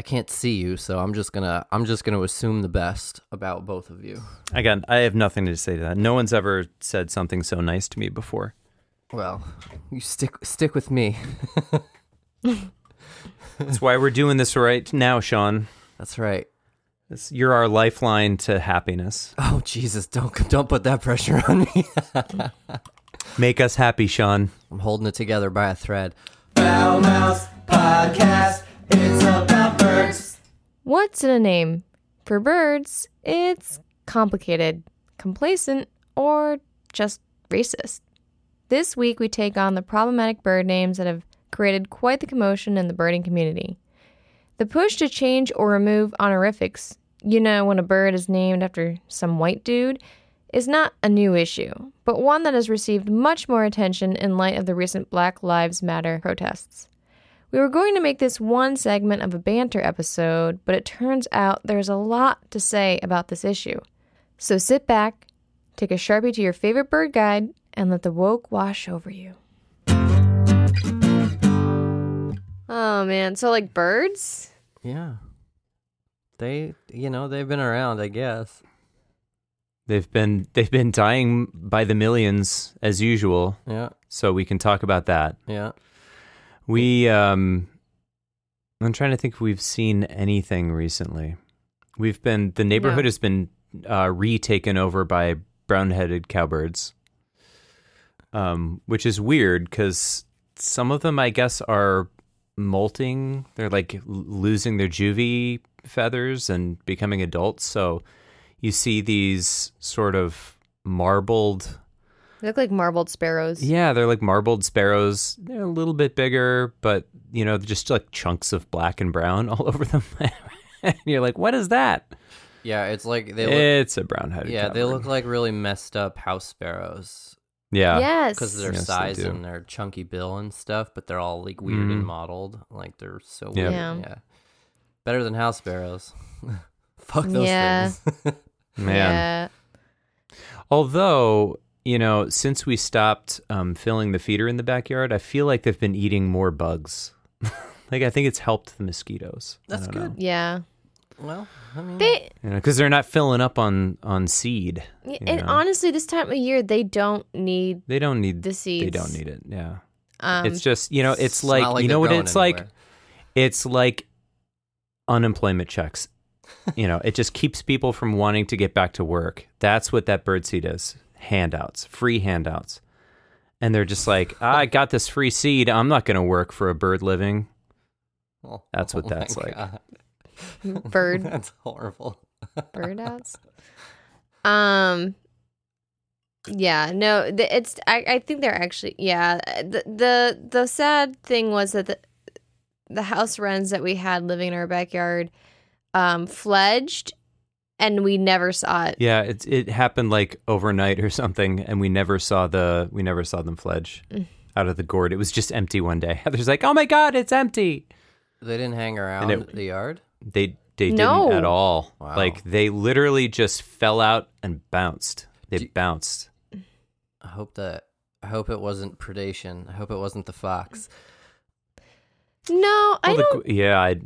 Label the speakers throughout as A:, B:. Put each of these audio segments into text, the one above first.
A: I can't see you, so I'm just gonna I'm just gonna assume the best about both of you.
B: Again, I have nothing to say to that. No one's ever said something so nice to me before.
A: Well, you stick stick with me.
B: That's why we're doing this right now, Sean.
A: That's right.
B: It's, you're our lifeline to happiness.
A: Oh Jesus! Don't don't put that pressure on me.
B: Make us happy, Sean.
A: I'm holding it together by a thread.
C: Fowl Mouths Podcast. It's about birds.
D: What's in a name? For birds, it's complicated, complacent, or just racist. This week, we take on the problematic bird names that have created quite the commotion in the birding community. The push to change or remove honorifics, you know, when a bird is named after some white dude, is not a new issue, but one that has received much more attention in light of the recent Black Lives Matter protests. We were going to make this one segment of a banter episode, but it turns out there's a lot to say about this issue. So sit back, take a Sharpie to your favorite bird guide, and let the woke wash over you. Oh man, so like birds?
A: Yeah. They, you know, they've been around, I guess.
B: They've been they've been dying by the millions as usual.
A: Yeah.
B: So we can talk about that.
A: Yeah.
B: We um I'm trying to think if we've seen anything recently. We've been the neighborhood
D: No.
B: has been uh retaken over by brown-headed cowbirds. Um which is weird cuz some of them I guess are molting. They're like losing their juvie feathers and becoming adults. So you see these sort of marbled
D: They look like marbled sparrows.
B: yeah, they're like marbled sparrows. They're a little bit bigger, but you know, just like chunks of black and brown all over them. and you're like, what is that?
A: Yeah, it's like they look
B: it's a brown-headed.
A: Yeah, they look like really messed up house sparrows
B: Yeah.
D: Yes.
A: because of their
B: Yes,
A: size
B: do.
A: and their chunky bill and stuff, but they're all like weird and
B: Mhm.
A: mottled. Like they're so
B: Yeah.
A: weird.
D: Yeah.
A: Yeah. Better than house sparrows. Fuck those
D: Yeah.
A: things.
B: Man.
D: Yeah.
B: Although, you know, since we stopped um, filling the feeder in the backyard, I feel like they've been eating more bugs. like I think it's helped the mosquitoes.
A: That's
B: don't know.
A: good.
D: Yeah.
A: well, I mean,
D: They
B: You know, because they're not filling up on on seed.
D: yeah, and
B: know.
D: honestly this time of year they don't need
B: They don't need
D: the seeds.
B: They don't need it. Yeah.
D: um
B: it's just you know, it's,
A: it's
B: like,
A: like
B: you know what
A: going
B: it's like. It's like unemployment checks. you know, it just keeps people from wanting to get back to work. That's what that birdseed is. Handouts, free handouts. And they're just like, ah, I got this free seed. I'm not going to work for a bird living.
A: Oh,
B: That's what
A: oh
B: that's like.
A: God.
D: bird
A: that's horrible.
D: bird outs. Um yeah, no, the, it's I, I think they're actually yeah. The the the sad thing was that the the house wrens that we had living in our backyard um fledged and we never saw it.
B: Yeah, it it happened like overnight or something, and we never saw the we never saw them fledge
D: Mm.
B: out of the gourd. It was just empty one day. Heather's like, "Oh my god, it's empty."
A: They didn't hang around
B: it-
A: the yard.
B: They they
D: No.
B: didn't at all.
A: Wow.
B: Like they literally just fell out and bounced. They
A: Do-
B: bounced.
A: I hope that. I hope it wasn't predation. I hope it wasn't the fox.
D: No, I
B: Well, the
D: don't
B: gu- yeah, I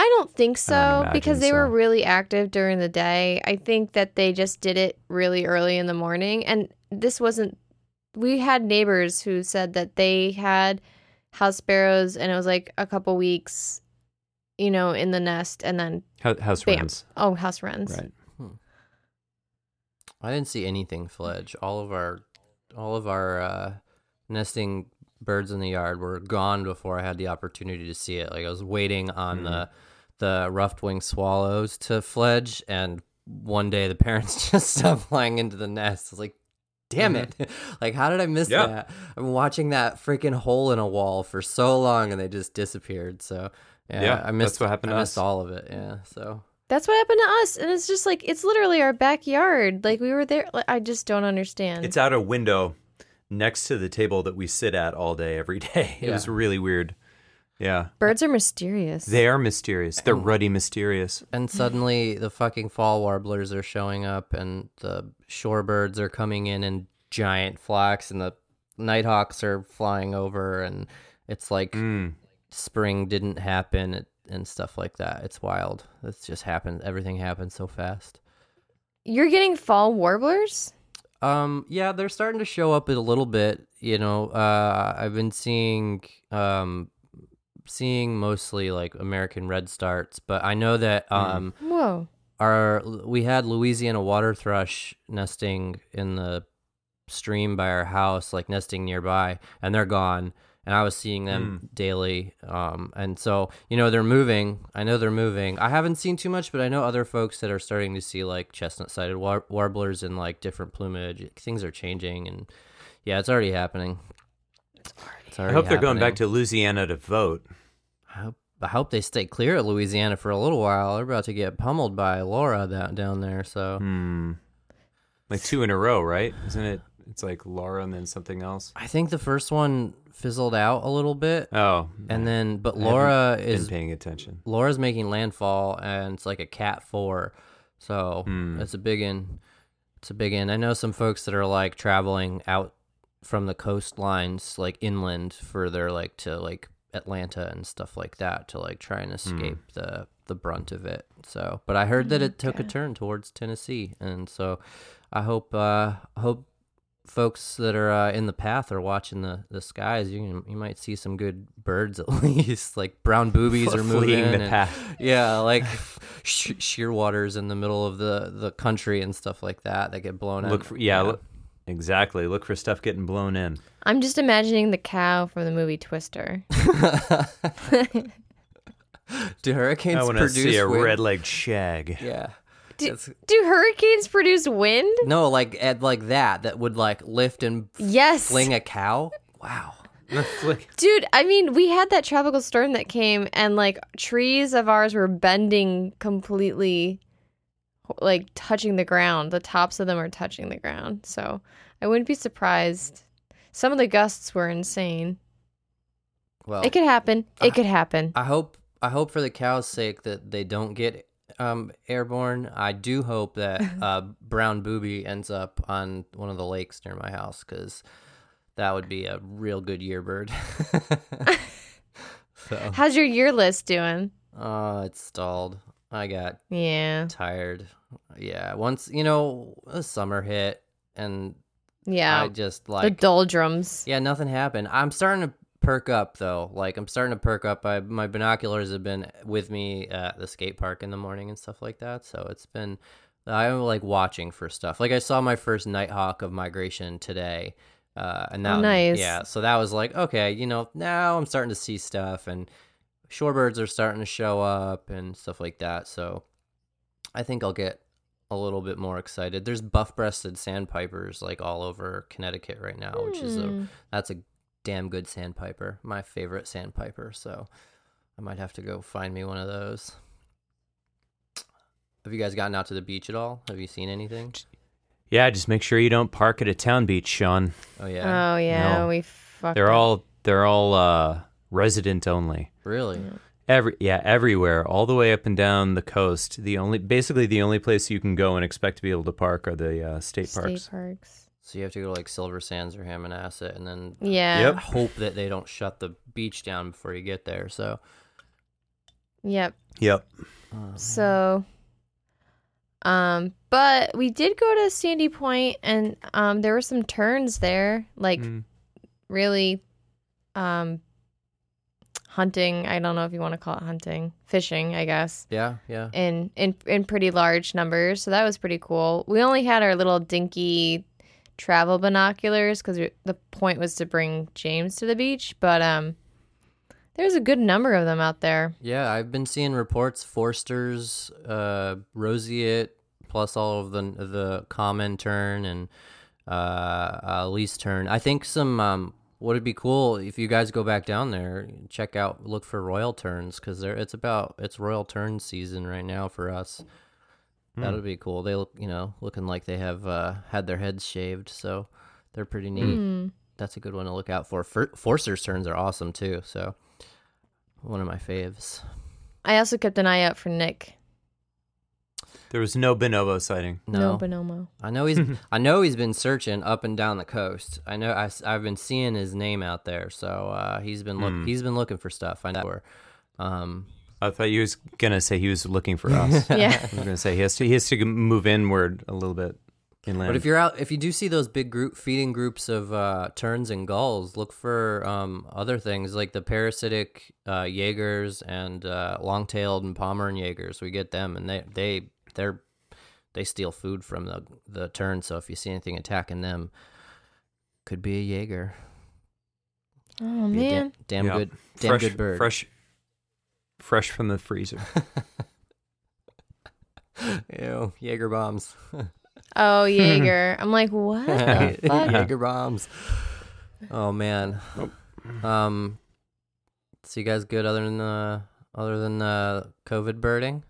D: I don't think so
B: imagine
D: because they were really active during the day. I think that they just did it really early in the morning. And this wasn't, we had neighbors who said that they had house sparrows and it was like a couple weeks, you know, in the nest and then,
B: house
D: Bam.
B: wrens.
D: oh, house wrens.
B: Right.
A: I didn't see anything fledge. All of our, all of our uh, nesting birds in the yard were gone before I had the opportunity to see it. Like I was waiting on the the rough winged swallows to fledge, and one day the parents just stopped flying into the nest. I was like, damn mm-hmm. it! like how did I miss
B: Yeah.
A: that? I'm watching that freaking hole in a wall for so long, and they just disappeared. So yeah,
B: Yeah,
A: I
B: that's
A: missed
B: what happened
A: I
B: to
A: missed
B: us.
A: all of it. Yeah, so.
D: That's what happened to us. And it's just like, it's literally our backyard. Like we were there. Like, I just don't understand.
B: It's out a window next to the table that we sit at all day, every day. It was really weird. Yeah.
D: Birds are mysterious.
B: They are mysterious. They're ruddy mysterious.
A: And suddenly the fucking fall warblers are showing up and the shorebirds are coming in in giant flocks and the nighthawks are flying over and it's like
B: Mm.
A: spring didn't happen. And stuff like that. It's wild. It's just happened. Everything happens so fast.
D: You're getting fall warblers?
A: Um, yeah, they're starting to show up a little bit. You know, uh, I've been seeing, um, seeing mostly like American redstarts, but I know that um,
D: Whoa.
A: our we had Louisiana water thrush nesting in the stream by our house, like nesting nearby, and they're gone. And I was seeing them daily, um, and so you know they're moving. I know they're moving. I haven't seen too much, but I know other folks that are starting to see like chestnut-sided war- warblers in like different plumage. Things are changing, and yeah, it's already happening. It's already.
B: I hope they're going back to Louisiana to vote.
A: I hope, I hope they stay clear of Louisiana for a little while. They're about to get pummeled by Laura down down there. So
B: Hmm. Like two in a row, right? Isn't it? It's like Laura and then something else.
A: I think the first one fizzled out a little bit,
B: Oh,
A: and then but Laura
B: been
A: is
B: paying attention.
A: Laura's making landfall, and it's like a cat four, so
B: Hmm.
A: it's a big in. It's a big in. I know some folks that are like traveling out from the coastlines, like inland, further, like to like Atlanta and stuff like that, to like try and escape the the brunt of it. So, but I heard that it took a turn towards Tennessee, and so I hope uh, hope folks that are uh, in the path are watching the, the skies. You can, you might see some good birds at least, like brown boobies are moving.
B: The
A: and-
B: path.
A: yeah, like sh- shearwaters in the middle of the, the country and stuff like that that get blown
B: Look
A: out.
B: for yeah, Look, exactly. Look for stuff getting blown in.
D: I'm just imagining the cow from the movie Twister.
A: Do hurricanes
B: I want to
A: produce
B: see a
A: wind?
B: red-legged shag.
A: Yeah.
D: Do, do hurricanes produce wind?
A: No, like at like that that would like lift and
D: Yes.
A: fling a cow. Wow.
D: Dude, I mean, we had that tropical storm that came, and like trees of ours were bending completely, like touching the ground. The tops of them are touching the ground. So I wouldn't be surprised. Some of the gusts were insane.
A: Well,
D: It could happen. It could happen.
A: I hope I hope for the cows' sake that they don't get um, airborne. I do hope that uh, brown booby ends up on one of the lakes near my house because that would be a real good year bird. so,
D: How's your year list doing?
A: oh, it's stalled. I got
D: Yeah.
A: tired. Yeah, once you know the summer hit and
D: Yeah.
A: I just like the
D: doldrums.
A: yeah, nothing happened. I'm starting to perk up though. Like I'm starting to perk up. I my binoculars have been with me at the skate park in the morning and stuff like that. So it's been I'm like watching for stuff. Like I saw my first nighthawk of migration today. Uh, and that
D: Oh, nice.
A: yeah, so that was like okay, you know, now I'm starting to see stuff, and shorebirds are starting to show up and stuff like that. So I think I'll get a little bit more excited. There's buff-breasted sandpipers like all over Connecticut right now, which is a
D: Hmm.
A: that's a damn good sandpiper. My favorite sandpiper. So I might have to go find me one of those. Have you guys gotten out to the beach at all? Have you seen anything?
B: Yeah, just make sure you don't park at a town beach, Sean.
A: Oh yeah,
D: Oh yeah,
B: No.
D: we fucked.
B: They're
D: up.
B: all they're all uh, resident only.
A: really?
B: Every yeah, everywhere, all the way up and down the coast. The only basically the only place you can go and expect to be able to park are the uh, state,
D: state
B: parks.
D: parks.
A: So you have to go to like Silver Sands or Hammonasset, and then
D: Yeah.
B: Yep.
A: hope that they don't shut the beach down before you get there. So
D: Yep.
B: Yep.
D: So, um, but we did go to Sandy Point, and um, there were some terns there, like
B: Mm.
D: really, um, hunting. I don't know if you want to call it hunting, fishing, I guess,
A: yeah, yeah.
D: in in in pretty large numbers. So that was pretty cool. We only had our little dinky travel binoculars because the point was to bring James to the beach, but um. There's a good number of them out there.
A: Yeah, I've been seeing reports Forsters, uh, Roseate, plus all of the the common tern and uh, uh, least tern. I think some um, would it be cool if you guys go back down there, check out, look for royal terns because there it's about it's royal tern season right now for us. That would be cool. They look, you know, looking like they have uh, had their heads shaved, so they're pretty neat.
D: Hmm.
A: That's a good one to look out for. For Forsters terns are awesome too. So one of my faves.
D: I also kept an eye out for Nick.
B: There was no Bonomo sighting.
A: No,
D: Bonomo.
A: I know he's I know he's been searching up and down the coast. I know I, have been seeing his name out there, so uh, he's been look, he's been looking for stuff. I know, where, um,
B: I thought you was gonna say he was looking for us. yeah, I
D: Yeah.
B: was gonna say he has to he has to move inward a little bit inland.
A: But if you're out, if you do see those big group feeding groups of uh, terns and gulls, look for um, other things like the parasitic uh, Jaegers and uh, long-tailed and Pomarine Jaegers. We get them, and they they they're they steal food from the the tern. So if you see anything attacking them, could be a Jaeger.
D: Oh
A: Be
D: man.
A: damn
B: Yep.
A: good, damn
B: fresh,
A: good bird.
B: fresh, fresh from the freezer.
A: Ew, Jaeger bombs.
D: Oh Jaeger. I'm like, what the fuck?
A: Jaeger bombs. Oh man. Um. So you guys good other than uh other than uh COVID birding?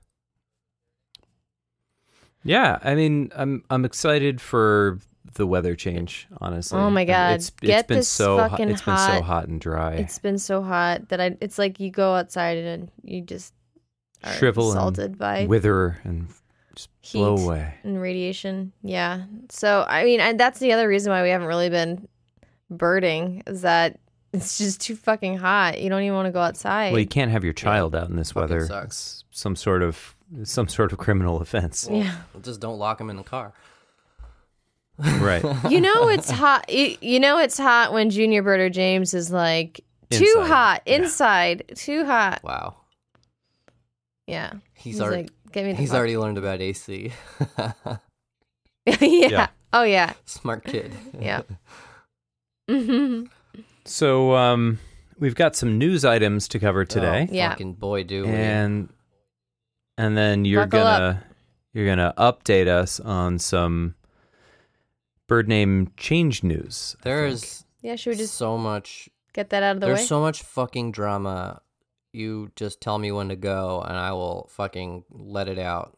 B: Yeah, I mean, I'm I'm excited for the weather change. Honestly,
D: Oh my God.
B: it's, it's
D: Get
B: been
D: this
B: so hot, it's been so
D: hot-
B: hot and dry.
D: It's been so hot that I. It's like you go outside and you just are
B: Shrivel and
D: assaulted by
B: wither and just
D: heat
B: blow away.
D: and radiation. Yeah. So I mean, and that's the other reason why we haven't really been birding is that it's just too fucking hot. You don't even want to go outside.
B: Well, you can't have your child out in this
A: fucking
B: weather.
A: sucks.
B: Some sort of some sort of criminal offense.
D: yeah.
A: Just don't lock him in the car.
B: right.
D: You know it's hot. You, you know it's hot when Junior Birder James is like too
B: Inside.
D: hot
B: Yeah.
D: inside, too hot.
A: Wow.
D: Yeah.
A: He's, already
D: like, get me the
A: he's
D: fuck-
A: already learned about AC.
D: yeah.
B: Yeah.
D: Oh yeah.
A: Smart kid.
D: Yeah.
B: So um, we've got some news items to cover today,
A: Oh,
D: Yeah.
A: Fucking boy, do we.
B: and and then you're
D: Buckle
B: gonna you're gonna update us on some bird name change news.
A: There's
D: Yeah. Should we just
A: so much
D: get that out of the
A: There's
D: way?
A: so much fucking drama. You just tell me when to go, and I will fucking let it out.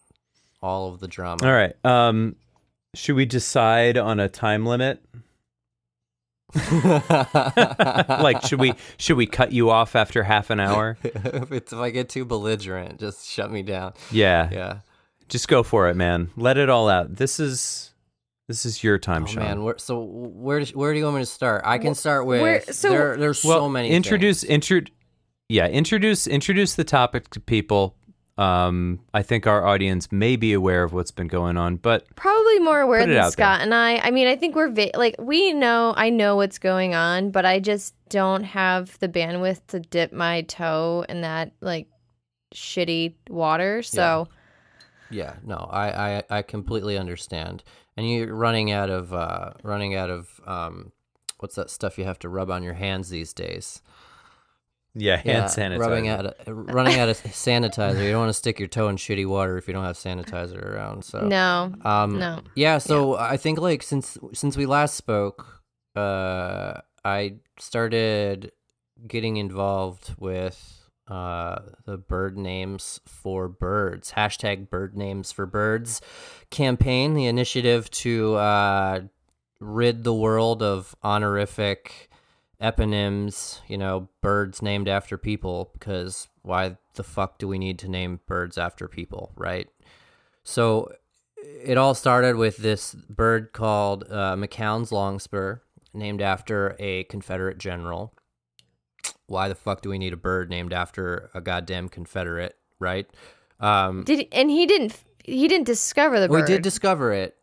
A: All of the drama.
B: all right. Um, should we decide on a time limit? like, should we should we cut you off after half an hour?
A: if, it's, if I get too belligerent, just shut me down.
B: Yeah,
A: Yeah.
B: just go for it, man. Let it all out. This is this is your time,
A: Oh
B: Sean.
A: man, where, so where does- where do you want me to start? I can start with
D: where- so-
A: there. There's
B: well,
A: so many.
B: introduce
A: things.
B: intro yeah introduce introduce the topic to people um i think our audience may be aware of what's been going on but
D: Probably more aware than
B: out there.
D: Scott and I. I mean, I think we're va- like we know. I know what's going on, but I just don't have the bandwidth to dip my toe in that like shitty water. So
A: Yeah, no, I, I I completely understand. And you're running out of uh running out of um what's that stuff you have to rub on your hands these days?
B: Yeah hand
A: Yeah,
B: sanitizer
A: Rubbing out of, running out of sanitizer. You don't want to stick your toe in shitty water if you don't have sanitizer around. So
D: no,
A: um
D: no.
A: yeah, so I think like since since we last spoke, uh I started getting involved with uh the bird names for birds hashtag bird names for birds campaign the initiative to uh rid the world of honorific eponyms you know birds named after people because why the fuck do we need to name birds after people right so it all started with this bird called uh, McCown's longspur, named after a Confederate general. Why the fuck do we need a bird named after a goddamn Confederate, right? Um,
D: Did and he didn't he didn't discover the bird.
A: we did discover it,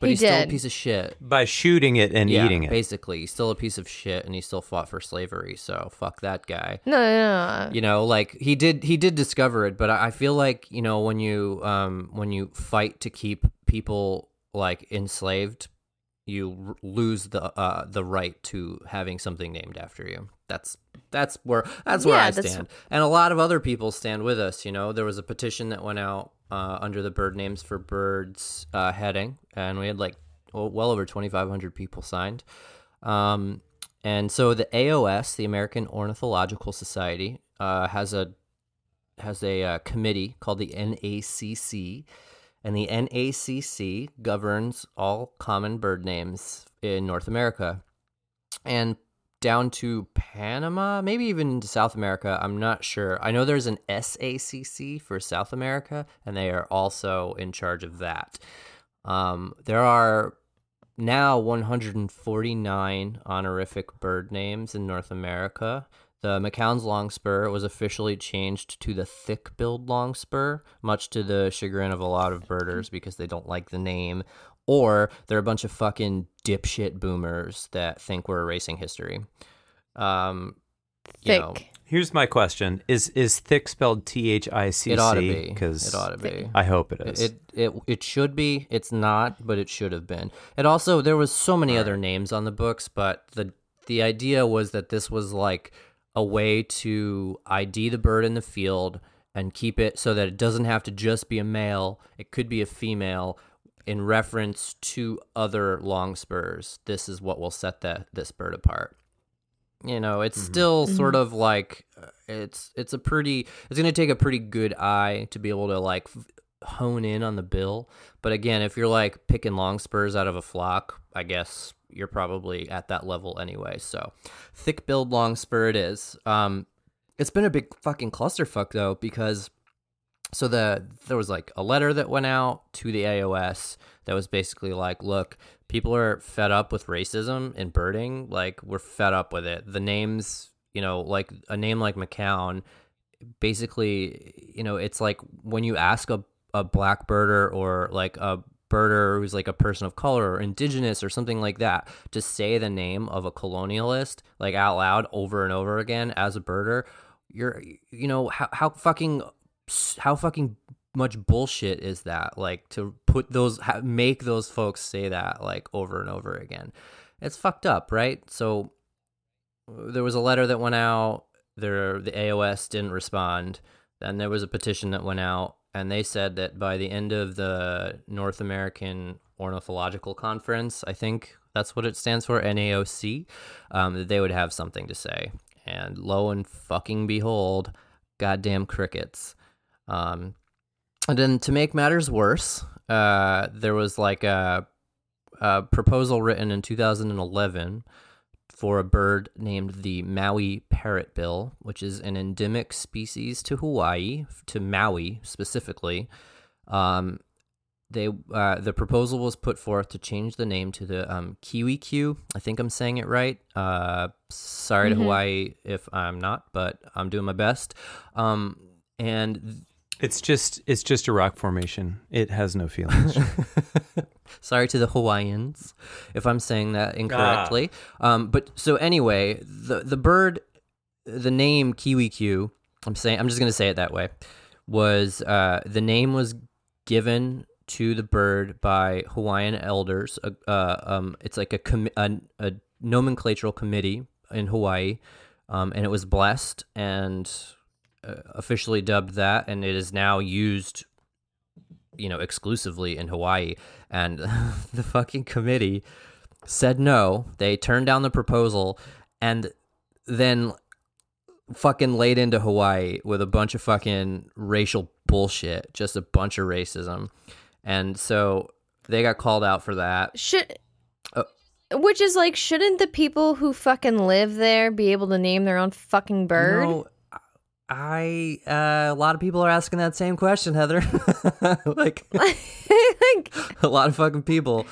A: but
D: He
A: he's still a
D: did.
A: piece of shit.
B: by shooting it and
A: yeah,
B: eating it
A: basically, he's still a piece of shit, and he still fought for slavery. So fuck that guy.
D: no, no, no.
A: you know like he did he did discover it but i I feel like you know when you um when you fight to keep people like enslaved you r- lose the uh the right to having something named after you that's that's where that's where
D: Yeah,
A: i stand. And a lot of other people stand with us you know? There was a petition that went out uh under the bird names for birds uh heading and we had like well, well over 2500 people signed. Um and so the AOS, the American Ornithological Society, uh, has a has a uh, committee called the NACC, and the NACC governs all common bird names in North America, and down to Panama, maybe even into South America. I'm not sure. I know there's an SACC for South America, and they are also in charge of that. Um, there are now 149 honorific bird names in North America. the McCown's longspur was officially changed to the thick-billed longspur, much to the chagrin of a lot of birders because they don't like the name, or they're a bunch of fucking dipshit boomers that think we're erasing history. Um, you
D: Thick.
A: know,
B: Here's my question: Is is thick spelled T H I C C?
A: it ought to be.
B: Because
A: It ought to be.
B: I hope it is.
A: It it it should be. It's not, but it should have been. It also there was so many other names on the books, but the the idea was that this was like a way to ID the bird in the field and keep it so that it doesn't have to just be a male. It could be a female in reference to other long spurs. This is what will set that this bird apart. You know, it's still sort of like uh, it's it's a pretty it's going to take a pretty good eye to be able to like f- hone in on the bill. But again, if you're like picking long spurs out of a flock, I guess you're probably at that level anyway. So, thick billed long spur it is. Um, it's been a big fucking clusterfuck though because so the there was like a letter that went out to the AOS that was basically like, look, people are fed up with racism in birding. Like we're fed up with it. The names, you know, like a name like McCown, basically, you know, it's like when you ask a a black birder or like a birder who's like a person of color or indigenous or something like that to say the name of a colonialist like out loud over and over again as a birder you're you know how, how fucking how fucking much bullshit is that? Like to put those make those folks say that like over and over again. It's fucked up right? So there was a letter that went out there the aos didn't respond then there was a petition that went out and they said that by the end of the north american ornithological conference i think that's what it stands for naoc um, that they would have something to say. And lo and fucking behold goddamn crickets um, and then to make matters worse, uh, there was like a, a proposal written in 2011 for a bird named the Maui parrotbill, which is an endemic species to Hawaii, to Maui specifically. Um, they uh, the proposal was put forth to change the name to the um, Kiwi I think I'm saying it right. Uh, sorry to Hawaii if I'm not, but I'm doing my best. Um, and
B: it's just it's just a rock formation. It has no feelings.
A: Sorry to the Hawaiians if I'm saying that incorrectly. Um, but so anyway, the the bird, the name Kiwi I'm saying I'm just gonna say it that way. Was uh, the name was given to the bird by Hawaiian elders. Uh, uh, um, it's like a, com- a a nomenclatural committee in Hawaii, um, and it was blessed and Uh, officially dubbed that, and it is now used you know, exclusively in Hawaii. And the fucking committee said no. They turned down the proposal and then fucking laid into Hawaii with a bunch of fucking racial bullshit, just a bunch of racism. And so they got called out for that.
D: Should
A: Oh.
D: which is like, shouldn't the people who fucking live there be able to name their own fucking bird?
A: I uh, a lot of people are asking that same question, Heather. like
D: like,
A: a lot of fucking people.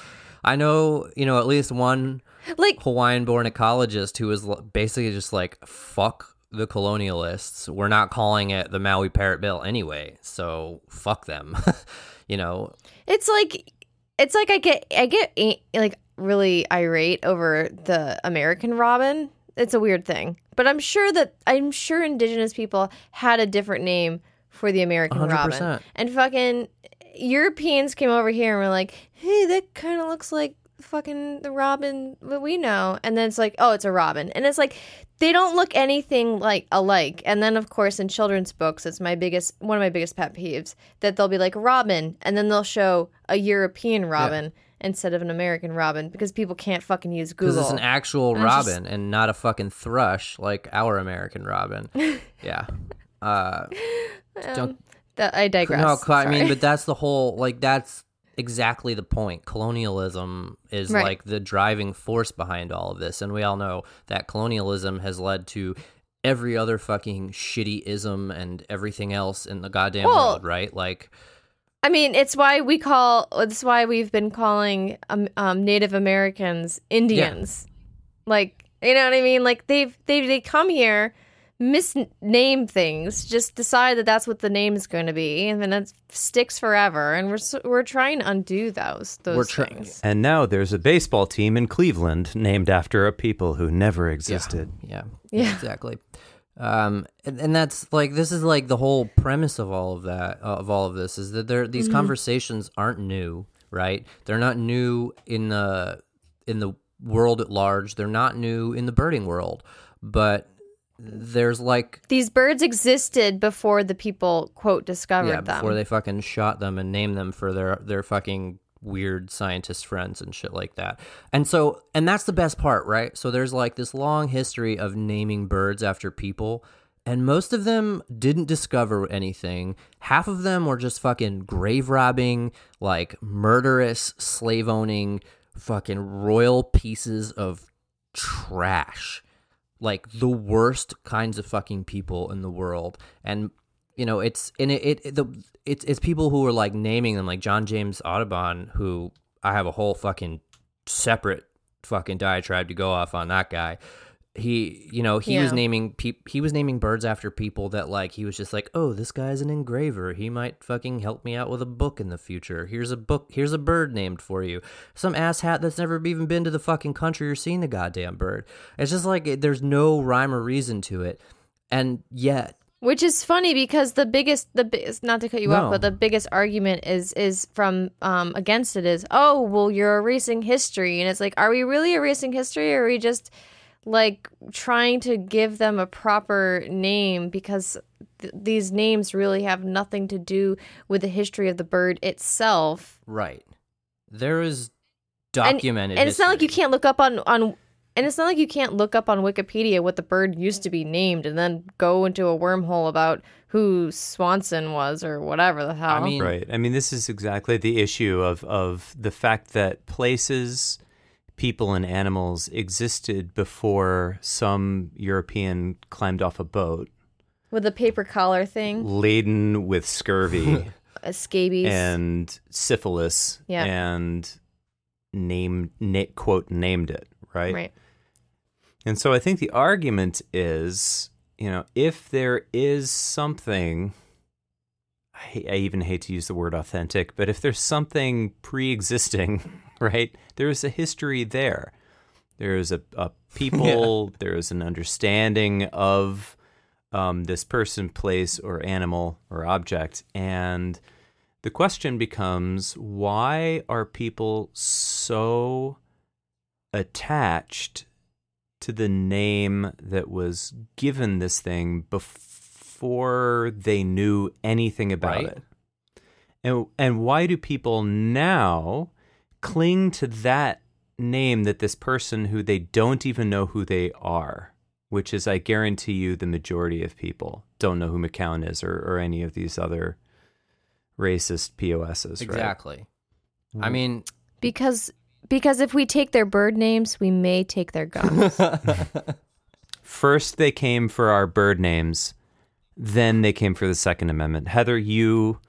A: I know, you know, at least one
D: like
A: Hawaiian born ecologist who was basically just like, fuck the colonialists. We're not calling it the Maui Parrot Bill anyway, so fuck them. you know,
D: it's like it's like I get I get like really irate over the American robin. It's a weird thing, but I'm sure that I'm sure indigenous people had a different name for the American robin,
A: 100%.
D: and fucking Europeans came over here and were like, "Hey, that kind of looks like fucking the robin that we know," and then it's like, "Oh, it's a robin," and it's like they don't look anything like alike. And then, of course, in children's books, it's my biggest one of my biggest pet peeves that they'll be like robin, and then they'll show a European robin instead of an American robin because people can't fucking use Google.
A: because
D: Google.
A: it's an actual
D: And it's just-
A: robin and not a fucking thrush like our American robin. yeah. Uh, don't
D: That- I digress.
A: No, I mean,
D: Sorry.
A: but that's the whole like that's exactly the point. Colonialism is
D: Right.
A: like the driving force behind all of this, and we all know that colonialism has led to every other fucking shitty ism and everything else in the goddamn
D: Well-
A: world, right? Like,
D: I mean, it's why we call. It's why we've been calling um, um, Native Americans Indians. Like, you know what I mean? Like they've they they come here, misname things. Just decide that that's what the name is going to be, and then it sticks forever. And we're we're trying to undo those those
A: We're try-
D: things.
B: And now there's a baseball team in Cleveland named after a people who never existed.
A: Yeah,
D: Yeah.
A: exactly. Um, and, and that's like this is like the whole premise of all of that of all of this is that there these conversations aren't new, right? They're not new in the in the world at large. They're not new in the birding world, but there's like
D: These birds existed before the people quote discovered
A: yeah
D: them.
A: before they fucking shot them and named them for their their fucking weird scientist friends and shit like that. And so and that's the best part, right? So there's like this long history of naming birds after people and most of them didn't discover anything. Half of them were just fucking grave robbing, like murderous, slave owning, fucking royal pieces of trash like the worst kinds of fucking people in the world and you know it's and it, it, the it's it's people who are like naming them like John James Audubon who I have a whole fucking separate fucking diatribe to go off on that guy. He you know he was naming peop he was naming birds after people that like he was just like oh this guy's an engraver. He might fucking help me out with a book in the future. Here's a book here's a bird named for you. Some ass hat that's never even been to the fucking country or seen the goddamn bird. It's just like it- there's no rhyme or reason to it. And yet
D: Which is funny because the biggest, the biggest, not to cut you
A: No.
D: off, but the biggest argument is is from um, against it is, oh, well, you're erasing history, and it's like, are we really erasing history, or are we just like trying to give them a proper name? Because th- these names really have nothing to do with the history of the bird itself?
A: right. There is documented
D: and it's not like you can't look up on on and it's not like you can't look up on Wikipedia what the bird used to be named and then go into a wormhole about who Swainson was or whatever the hell.
A: I mean,
B: Right. I mean, this is exactly the issue of, of the fact that places, people, and animals existed before some European climbed off a boat
D: with a paper collar thing,
B: laden with scurvy
D: uh, scabies.
B: and syphilis
D: Yeah.
B: and named, na- quote, named it, right?
D: right.
B: And so I think the argument is, you know, if there is something, I, I even hate to use the word authentic, but if there's something pre existing, right, there is a history there. There is a, a people, there is an understanding of um, this person, place, or animal or object. And the question becomes why are people so attached to the name that was given this thing before they knew anything about
A: Right.
B: it. And and why do people now cling to that name that this person who they don't even know who they are, which is I guarantee you the majority of people don't know who McCown is or, or any of these other racist POSs,
A: exactly
B: Mm.
A: i mean
D: Because because if we take their bird names, we may take their guns.
B: First, they came for our bird names. Then they came for the Second Amendment. Heather, you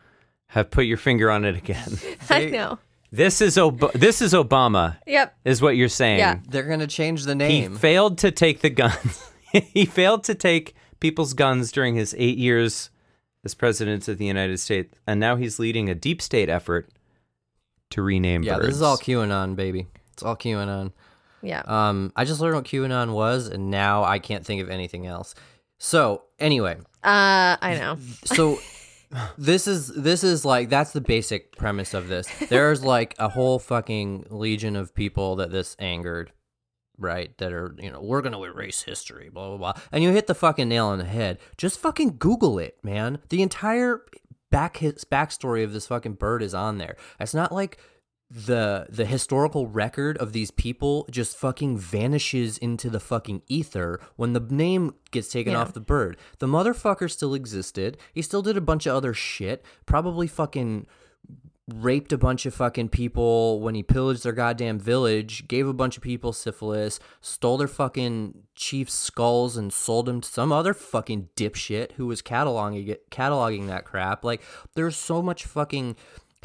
B: have put your finger on it again.
D: I know.
B: This is Ob- this is Obama,
D: Yep.
B: is what you're saying.
D: Yeah.
A: they're gonna change the name.
B: He
A: name
B: failed to take the guns. he failed to take people's guns during his eight years as president of the United States, and now he's leading a deep state effort to rename
A: yeah
B: birds.
A: this is all qanon baby it's all qanon
D: Yeah.
A: Um, I just learned what QAnon was, and now I can't think of anything else. So anyway,
D: Uh, I know.
A: so this is this is like that's the basic premise of this. There's like a whole fucking legion of people that this angered, right? That are you know we're gonna erase history, blah blah blah, and you hit the fucking nail on the head. Just fucking Google it, man. The entire back his backstory of this fucking bird is on there. It's not like the the historical record of these people just fucking vanishes into the fucking ether when the name gets taken
D: Yeah.
A: off the bird. The motherfucker still existed. He still did a bunch of other shit. Probably fucking raped a bunch of fucking people when he pillaged their goddamn village, gave a bunch of people syphilis, stole their fucking chief's skulls and sold them to some other fucking dipshit who was cataloging it, cataloging that crap. Like there's so much fucking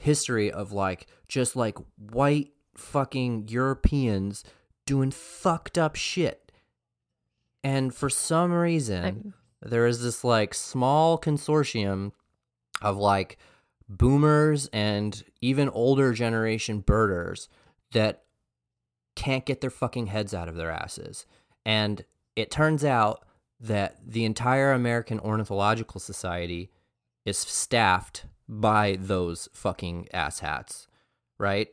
A: history of like just like white fucking Europeans doing fucked up shit. And for some reason, there is this like small consortium of like boomers and even older generation birders that can't get their fucking heads out of their asses. And it turns out that the entire American Ornithological Society is staffed by those fucking asshats, right?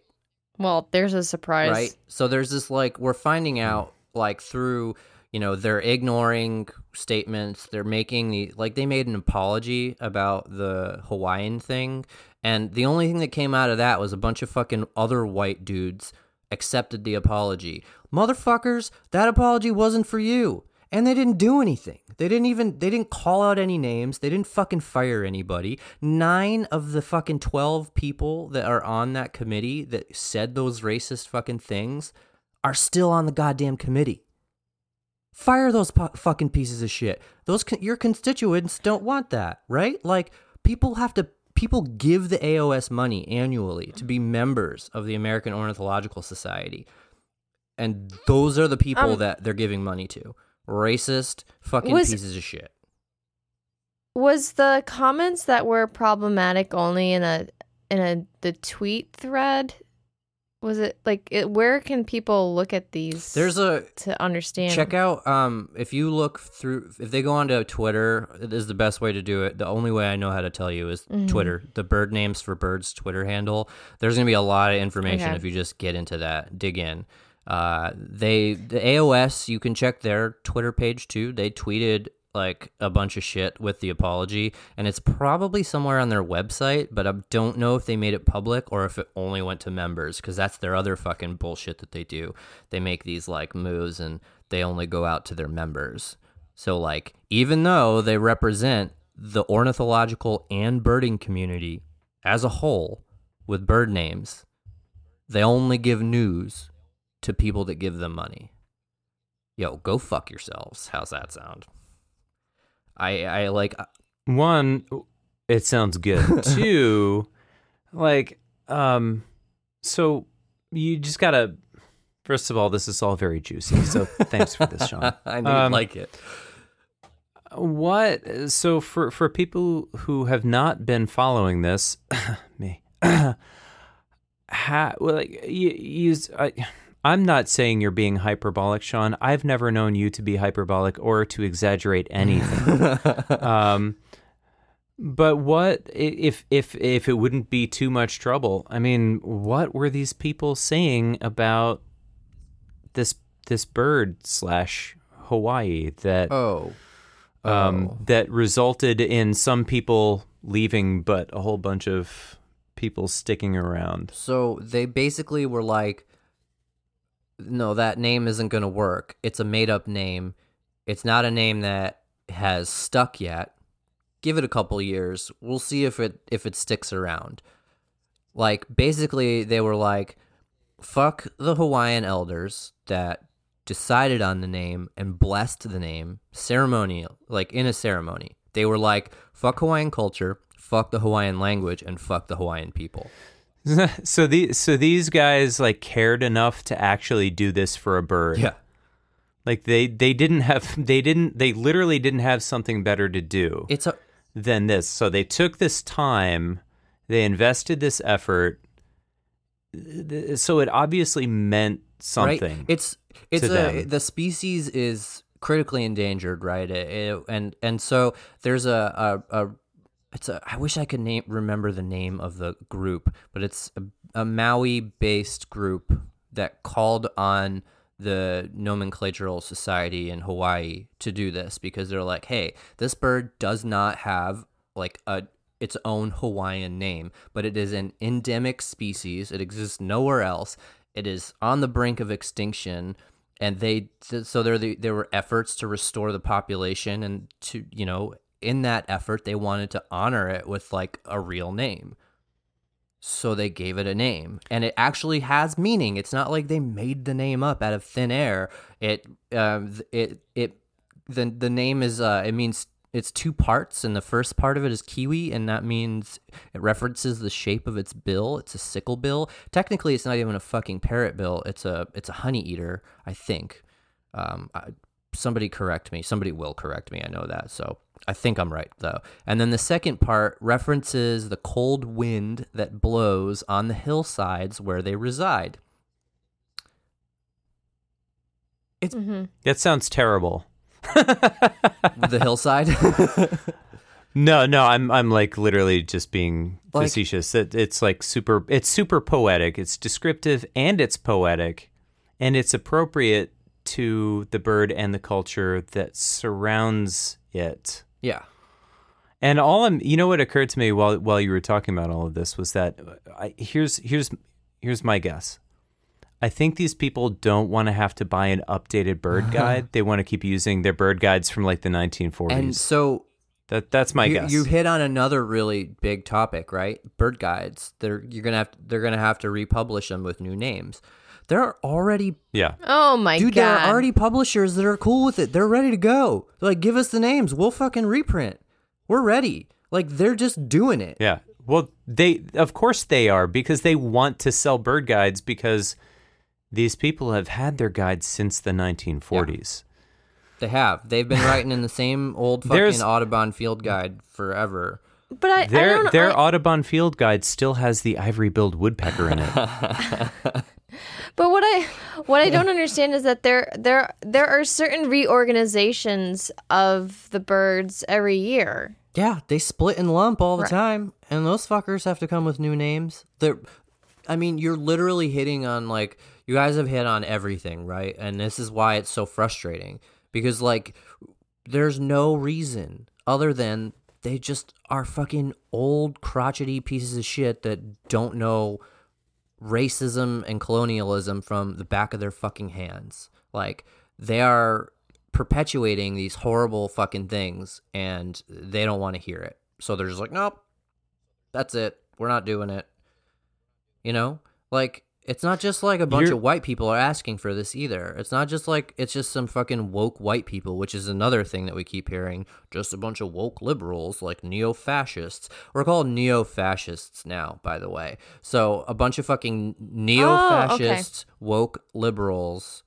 D: Well, there's a surprise.
A: Right? So there's this like we're finding out like through you know they're ignoring statements they're making the like they made an apology about the hawaiian thing and the only thing that came out of that was a bunch of fucking other white dudes accepted the apology. Motherfuckers that apology wasn't for you. And they didn't do anything. They didn't even they didn't call out any names. They didn't fucking fire anybody. Nine of the fucking 12 people that are on that committee that said those racist fucking things are still on the goddamn committee Fire those pu- fucking pieces of shit. Those con- your constituents don't want that, right? Like people have to people give the AOS money annually to be members of the American Ornithological Society. And those are the people
D: Um,
A: that they're giving money to. Racist fucking
D: Was-
A: pieces of shit.
D: Was the comments that were problematic only in a in a the tweet thread? Was it like it, where can people look at these
A: There's a
D: to understand?
A: Check out um if you look through if they go onto Twitter, it is the best way to do it. The only way I know how to tell you is
D: Mhm.
A: Twitter. The bird names for birds Twitter handle. There's gonna be a lot of information
D: Okay.
A: if you just get into that, dig in. Uh they the AOS, you can check their Twitter page too. They tweeted like a bunch of shit with the apology and it's probably somewhere on their website but i don't know if they made it public or if it only went to members because that's their other fucking bullshit that they do. They make these like moves and they only go out to their members. So like even though they represent the ornithological and birding community as a whole with bird names they only give news to people that give them money. Yo go fuck yourselves. How's that sound I I like
B: One, it sounds good. Two, like, um, so you just gotta. First of all, this is all very juicy. So thanks for this, Sean.
A: I
B: Um,
A: like it.
B: What? So for for people who have not been following this, me, ha, well, like you, you I, I'm not saying you're being hyperbolic, Sean. I've never known you to be hyperbolic or to exaggerate anything. um, but what if if if it wouldn't be too much trouble? I mean, what were these people saying about this this bird slash Hawaii that
A: Oh.
B: um,
A: Oh.
B: that resulted in some people leaving, but a whole bunch of people sticking around.
A: So they basically were like, no, that name isn't going to work. It's a made up name. It's not a name that has stuck yet. Give it a couple years. We'll see if it if it sticks around. Like basically they were like fuck the Hawaiian elders that decided on the name and blessed the name ceremonial like in a ceremony. They were like fuck Hawaiian culture, fuck the Hawaiian language and fuck the Hawaiian people.
B: so these so these guys like cared enough to actually do this for a bird.
A: Yeah.
B: Like they they didn't have they didn't they literally didn't have something better to do
A: It's a
B: than this. So they took this time, they invested this effort. So it obviously meant something.
A: Right? It's it's a
B: them.
A: the species is critically endangered, right? It- it- and and so there's a, a, a it's a I wish I could name remember the name of the group, but it's a, a Maui based group that called on the nomenclatural society in Hawaii to do this because they're like, hey, this bird does not have like a its own Hawaiian name, but it is an endemic species. It exists nowhere else. It is on the brink of extinction, and they so there the, there were efforts to restore the population, and to you know in that effort they wanted to honor it with like a real name. So they gave it a name, and it actually has meaning. It's not like they made the name up out of thin air. It um it it the the name is uh it means it's two parts and the first part of it is kiwi and that means it references the shape of its bill it's a sickle bill technically it's not even a fucking parrot bill it's a it's a honey eater i think um I, somebody correct me. Somebody will correct me. I know that. So I think I'm right though. And then the second part references the cold wind that blows on the hillsides where they reside. Mm-hmm.
B: That sounds terrible.
A: the hillside.
B: No, no, I'm I'm like literally just being
A: Like-
B: facetious. It, it's like super it's super poetic. It's descriptive and it's poetic and it's appropriate to the bird and the culture that surrounds it.
A: Yeah.
B: And all I'm, you know, what occurred to me while while you were talking about all of this was that I, here's here's here's my guess. I think these people don't want to have to buy an updated bird guide. They want to keep using their bird guides from like the 1940s.
A: And so
B: that that's my
A: you,
B: guess.
A: you hit on another really big topic, right? Bird guides. They're you're gonna have they're gonna have to republish them with new names. There are already
B: yeah.
D: Oh my god.
A: dude.
D: god!
A: There are already publishers that are cool with it. They're ready to go. Like, give us the names. We'll fucking reprint. We're ready. Like they're just doing it.
B: Yeah. Well, they of course they are because they want to sell bird guides because these people have had their guides since the 1940s.
A: They have. They've been writing in the same old fucking
B: There's-
A: Audubon field guide forever.
D: but I, I
B: Their
D: don't.
B: their
D: I,
B: Audubon field guide still has the ivory-billed woodpecker in it.
D: but what I what I don't understand is that there there there are certain reorganizations of the birds every year.
A: Yeah, they split and lump all the
D: Right.
A: time, and those fuckers have to come with new names. They're, I mean, you're literally hitting on like you guys have hit on everything, right? And this is why it's so frustrating because like there's no reason other than they just are fucking old crotchety pieces of shit that don't know racism and colonialism from the back of their fucking hands. Like they are perpetuating these horrible fucking things and they don't want to hear it. So they're just like, "Nope. That's it. We're not doing it." You know? Like it's not just like a bunch
B: You're-
A: of white people are asking for this either. It's not just like it's just some fucking woke white people, which is another thing that we keep hearing. Just a bunch of woke liberals, like neo fascists. We're called neo fascists now, by the way. So a bunch of fucking neo fascists, oh, woke liberals,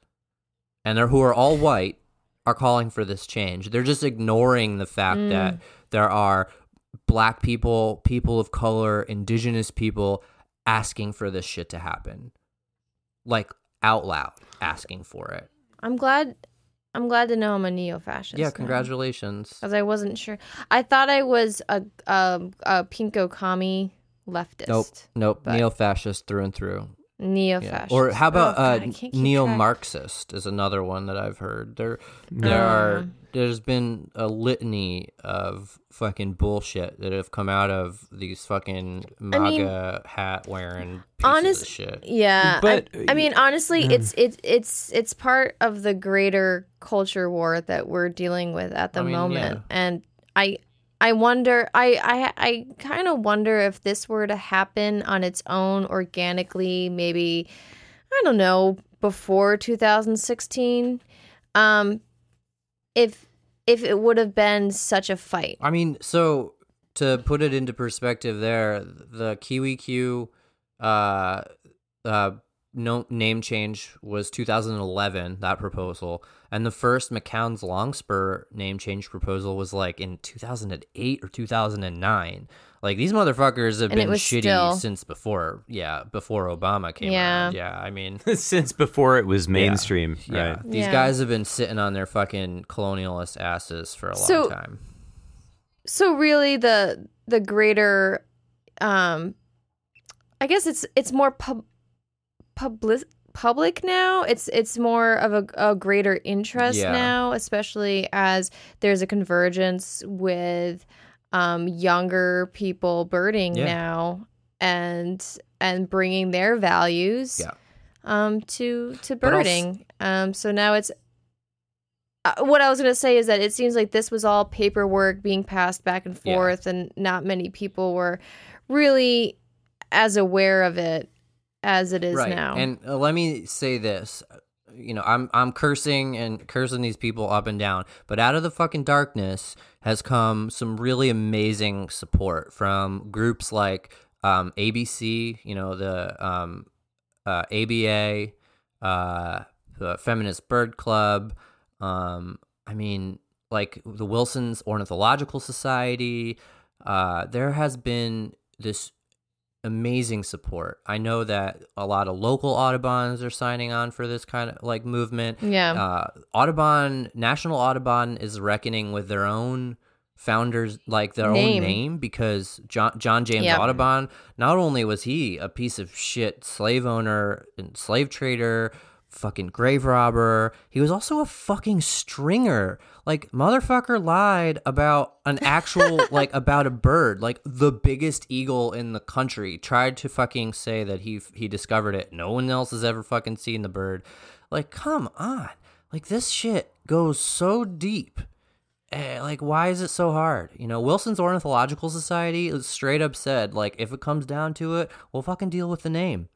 A: and they're who are all white, are calling for this change. They're just ignoring the fact that mm. there are black people, people of color, indigenous people asking for this shit to happen. Like out loud asking for it.
D: I'm glad. I'm glad to know I'm a neo-fascist.
A: yeah, congratulations.
D: Because I wasn't sure. I thought I was a a, a pinko commie leftist.
A: Nope, nope. Neo fascist through and through.
D: Neo
A: Yeah.
D: fascist.
A: Or how about
D: oh, God,
A: uh, neo. Marxist is another one that I've heard. There, there are
D: Um.
A: There's been a litany of fucking bullshit that have come out of these fucking
D: I mean,
A: MAGA hat wearing pieces
D: honest-
A: of shit.
D: Yeah,
B: But-
D: I, I mean, honestly, it's it's it's it's part of the greater culture war that we're dealing with at the
A: I mean,
D: moment,
A: yeah.
D: and I I wonder, I I I kind of wonder if this were to happen on its own organically, maybe I don't know before 2016, um, if if it would have been such a fight.
A: I mean, so to put it into perspective, there the Kiwi Q, uh, uh, no name change was 2011. That proposal, and the first McCown's Longspur name change proposal was like in 2008 or 2009. Like these motherfuckers have
D: And
A: been shitty
D: still-
A: since before, yeah, before Obama came
D: Yeah.
A: around. Yeah, I mean,
B: Since before it was mainstream,
A: yeah,
B: right?
A: these
D: Yeah.
A: guys have been sitting on their fucking colonialist asses for a long
D: So-
A: time.
D: so really the the greater um i guess it's it's more pub public public now it's it's more of a, a greater interest
A: Yeah.
D: now especially as there's a convergence with um younger people birding
A: Yeah.
D: now and and bringing their values
A: Yeah.
D: um to to birding um so now it's uh, what I was going to say is that it seems like this was all paperwork being passed back and
A: Yeah.
D: forth, and not many people were really as aware of it as it is right. now.
A: And uh, let me say this. You know, I'm I'm cursing and cursing these people up and down, but out of the fucking darkness has come some really amazing support from groups like um, ABC, you know, the um, uh, ABA, uh, the Feminist Bird Club, Um, I mean, like the Wilson's Ornithological Society. Uh, there has been this amazing support. I know that a lot of local Audubons are signing on for this kind of like movement.
D: Yeah.
A: Uh, Audubon, National Audubon is reckoning with their own founders, like their
D: Name.
A: own name, because John, John James
D: Yep.
A: Audubon, not only was he a piece of shit slave owner and slave trader, fucking grave robber, he was also a fucking stringer. Like, motherfucker lied about an actual, like, about a bird, like the biggest eagle in the country. Tried to fucking say that he he discovered it. No one else has ever fucking seen the bird. Like, come on. Like, this shit goes so deep. Eh, like why is it so hard you know wilson's ornithological society is straight up said like if it comes down to it we'll fucking deal with the name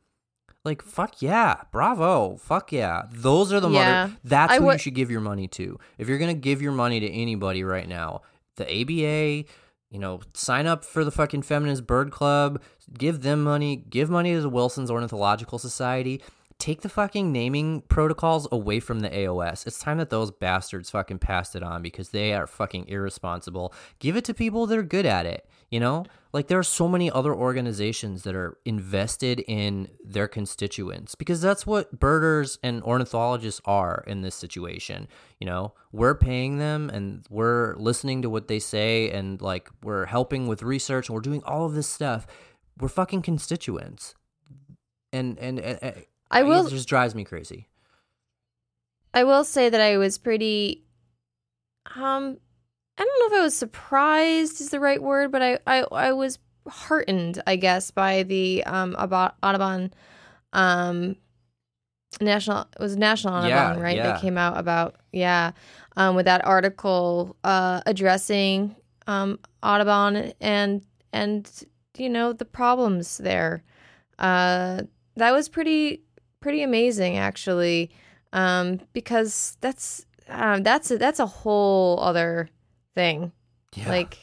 A: like fuck yeah bravo fuck yeah those are the
D: Yeah.
A: mother that's
D: I
A: who
D: wa-
A: you should give your money to if you're gonna give your money to anybody right now the aba you know sign up for the fucking feminist bird club give them money give money to the wilson's ornithological society take the fucking naming protocols away from the AOS. It's time that those bastards fucking passed it on because they are fucking irresponsible. Give it to people that are good at it, you know? Like there are so many other organizations that are invested in their constituents because that's what birders and ornithologists are in this situation, you know? We're paying them and we're listening to what they say and like we're helping with research and we're doing all of this stuff. We're fucking constituents. And and, and,
D: I will
A: it just drives me crazy.
D: I will say that I was pretty um I don't know if I was surprised is the right word, but I I, I was heartened, I guess, by the um about Audubon um national it was national Audubon,
A: Yeah,
D: right?
A: yeah.
D: That came out about yeah, um with that article uh addressing um Audubon and and you know the problems there. Uh that was pretty pretty amazing actually um, because that's um, that's a, that's a whole other thing.
A: Yeah.
D: Like,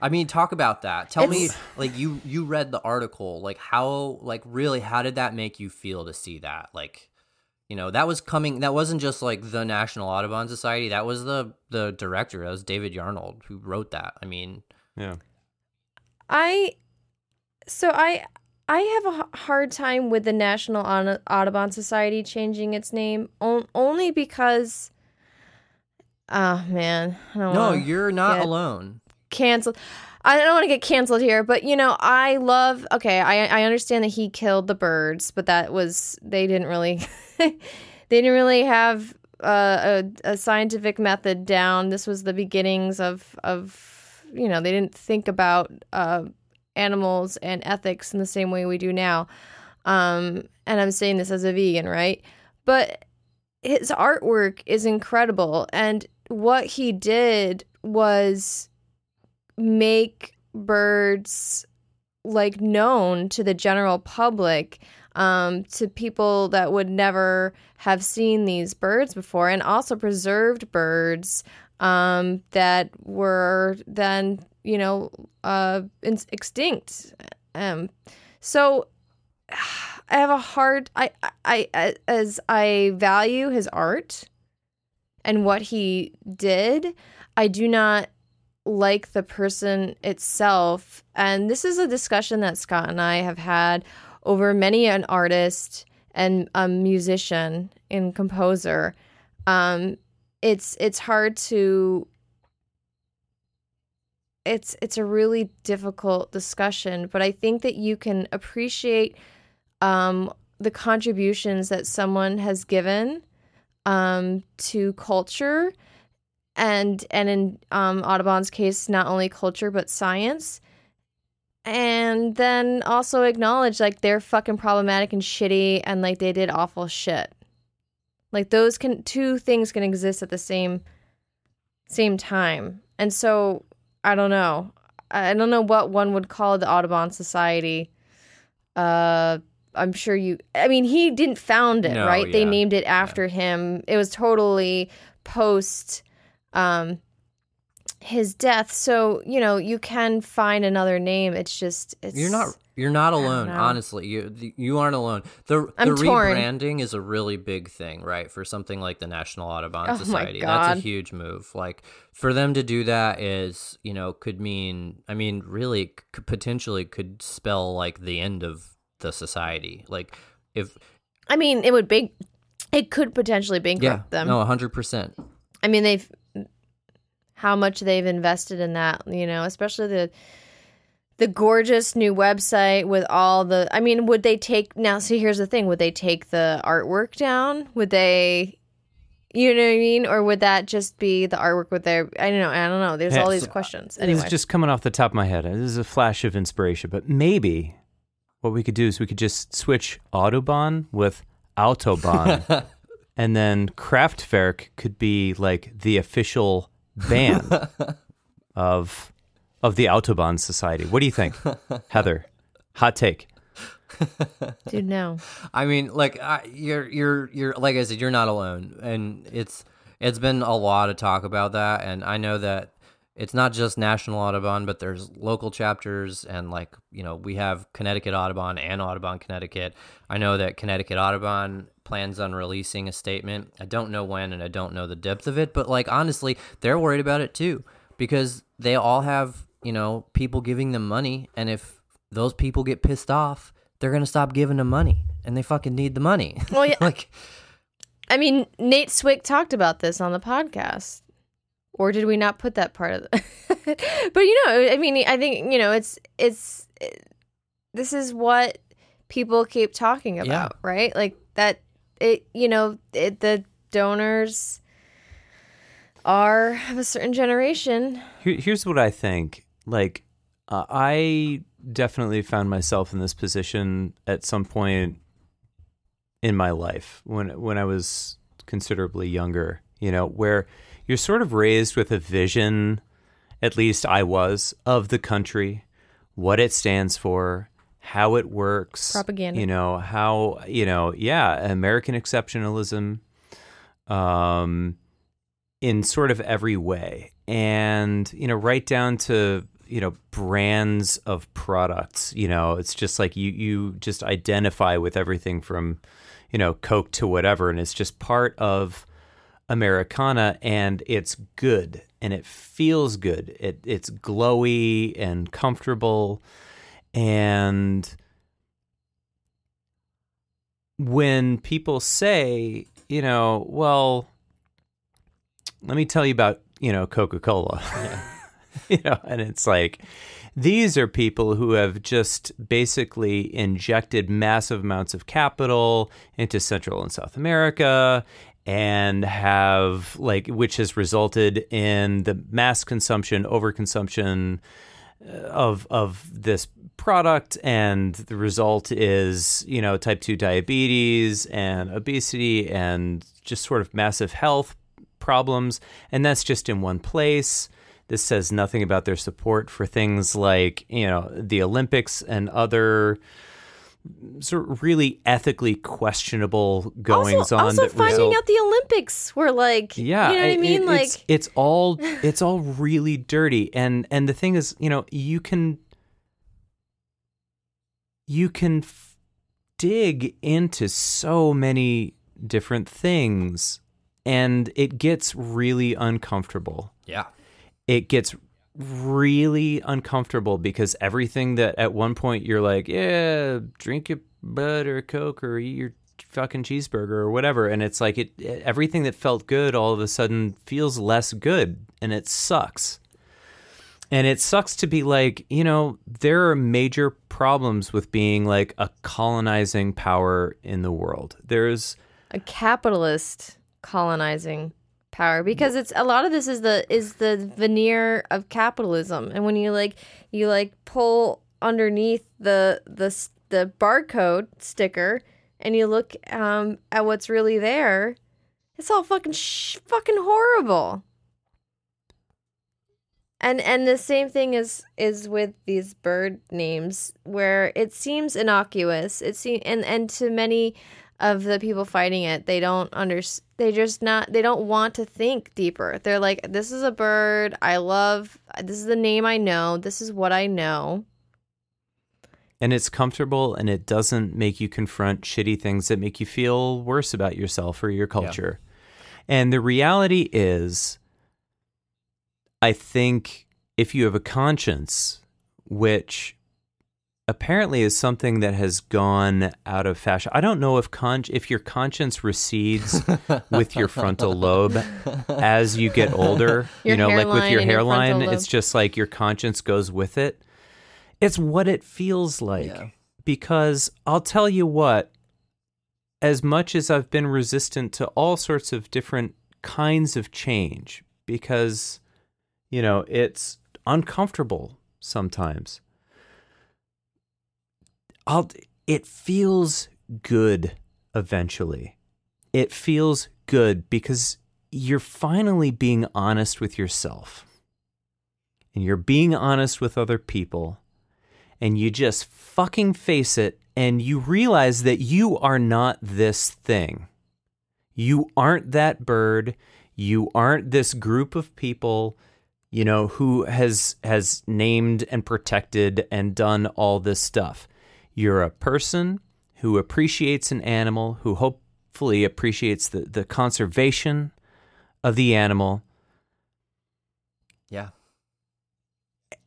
A: I mean, talk about that. Tell me, like you you read the article. Like how, like really, how did that make you feel to see that? Like, you know, that was coming. That wasn't just like the National Audubon Society. That was the the director. That was David Yarnold who wrote that. I mean,
B: Yeah.
D: I, so I I have a hard time with the National Audubon Society changing its name only because. Oh man, I don't
A: no, you're not alone.
D: canceled. I don't want to get canceled here, but you know, I love. Okay, I I understand that he killed the birds, but that was they didn't really, they didn't really have uh, a a scientific method down. This was the beginnings of of you know they didn't think about uh, animals and ethics in the same way we do now. Um, and I'm saying this as a vegan, right? But his artwork is incredible, and what he did was make birds like known to the general public um, to people that would never have seen these birds before and also preserved birds um, that were then you know uh, in- extinct. Um, so i have a hard I, I i as i value his art and what he did i do not like the person itself. And this is a discussion that Scott and I have had over many an artist and a musician and composer. Um, it's it's hard to it's it's a really difficult discussion, but I think that you can appreciate um, the contributions that someone has given um, to culture and and in um, Audubon's case, not only culture but science, and then also acknowledge like they're fucking problematic and shitty, and like they did awful shit. Like those can two things can exist at the same same time, and so I don't know. I don't know what one would call the Audubon Society. Uh, I'm sure you. I mean, he didn't found it,
A: No,
D: right? They named it after him. It was totally post um his death so you know you can find another name it's just it's
A: You're not You're not alone, honestly. You you aren't alone. The the rebranding is a really big thing, right? For something like the National Audubon
D: Oh
A: Society, that's a huge move. Like for them to do that is, you know, could mean. I mean, really, could, potentially could spell like the end of the society. Like if
D: I mean, it would be, it could potentially bankrupt
A: yeah,
D: them.
A: no, hundred percent.
D: I mean, they've how much they've invested in that, you know, especially the the gorgeous new website with all the I mean, would they take now see here's the thing, would they take the artwork down? Would they you know what I mean? Or would that just be the artwork with their I don't know, I don't know. There's all
B: Yes.
D: these uh, questions.
B: This
D: Anyway.
B: is just coming off the top of my head. This is a flash of inspiration, but maybe what we could do is we could just switch Audubon with Autobahn, and then Kraftwerk could be like the official band of of the Autobahn Society. What do you think, Heather? Hot take.
D: Dude, no.
A: I mean, like I, you're you're you're like I said, you're not alone, and it's it's been a lot of talk about that, and I know that it's not just National Audubon, but there's local chapters, and like you know we have Connecticut Audubon and Audubon Connecticut. I know that Connecticut Audubon plans on releasing a statement. I don't know when, and I don't know the depth of it, but like honestly, they're worried about it too because they all have you know people giving them money, and if those people get pissed off, they're gonna stop giving them money, and they fucking need the money.
D: Well, yeah.
A: like
D: I mean, Nate Swick talked about this on the podcast. Or did we not put that part of the But you know, I mean, I think, you know, it's it's it, this is what people keep talking about, right? Like that it you know, it, the donors are of a certain generation.
B: Here, here's what I think. Like, uh, I definitely found myself in this position at some point in my life when when I was considerably younger. You know, where you're sort of raised with a vision. At least I was of the country, what it stands for, how it works,
D: Propaganda.
B: You know how you know, yeah, American exceptionalism. Um, in sort of every way and you know right down to you know brands of products you know it's just like you you just identify with everything from you know coke to whatever and it's just part of americana and it's good and it feels good. It it's glowy and comfortable and when people say you know well let me tell you about you know coca-cola. You know and it's like these are people who have just basically injected massive amounts of capital into central and south america and have like which has resulted in the mass consumption overconsumption uh, of of this product. And the result is you know type 2 diabetes and obesity and just sort of massive health problems. And that's just in one place. This says nothing about their support for things like you know the olympics and other sort of really ethically questionable goings
D: also,
B: on
D: also
B: that
D: finding
B: result-
D: out the Olympics were like,
B: yeah,
D: you know what I
B: it-
D: mean?
B: it-
D: like,
B: it's, it's all it's all really dirty, and and the thing is, you know, you can you can f- dig into so many different things, and it gets really uncomfortable.
A: yeah,
B: It gets really uncomfortable because everything that at one point you're like, yeah, drink your bud or coke or eat your fucking cheeseburger or whatever, and it's like it everything that felt good all of a sudden feels less good, and it sucks. And it sucks to be like, you know, there are major problems with being like a colonizing power in the world. There's
D: a capitalist colonizing power because it's a lot of this is the is the veneer of capitalism. And when you like you like pull underneath the the the barcode sticker and you look um at what's really there it's all fucking sh- fucking horrible. And and the same thing is is with these bird names where it seems innocuous. It seems and and to many of the people fighting it they don't under they just not they don't want to think deeper. They're like this is a bird i love. This is the name i know. This is what i know.
B: And it's comfortable and it doesn't make you confront shitty things that make you feel worse about yourself or your culture. And the reality is, I think if you have a conscience, which apparently is something that has gone out of fashion. I don't know if con- if your conscience recedes with your frontal lobe as you get older.
D: Your
B: you know, like with your
D: and your
B: hairline, it's just like your conscience goes with it. It's what it feels like.
A: Yeah.
B: Because I'll tell you what, as much as I've been resistant to all sorts of different kinds of change, because, you know, it's uncomfortable sometimes. I'll, it feels good eventually. It feels good because you're finally being honest with yourself and you're being honest with other people and you just fucking face it and you realize that you are not this thing. You aren't that bird. You aren't this group of people, you know, who has has named and protected and done all this stuff. You're a person who appreciates an animal, who hopefully appreciates the, the conservation of the animal,
A: Yeah.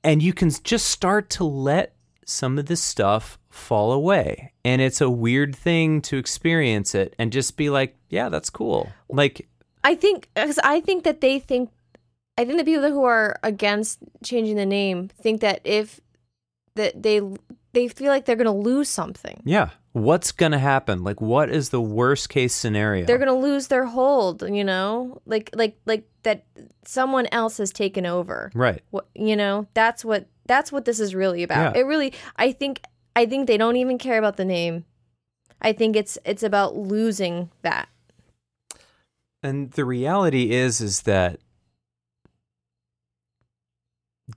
B: and you can just start to let some of this stuff fall away. And it's a weird thing to experience it and just be like, yeah, that's cool. Like,
D: I think because I think that they think I think the people who are against changing the name think that if that they they feel like they're going to lose something.
B: yeah, what's going to happen? Like, what is the worst case scenario?
D: They're going to lose their hold, you know? Like like like that someone else has taken over.
B: right.
D: What you know? That's what that's what this is really about.
B: Yeah.
D: It really I think I think they don't even care about the name. I think it's it's about losing that.
B: And the reality is, is that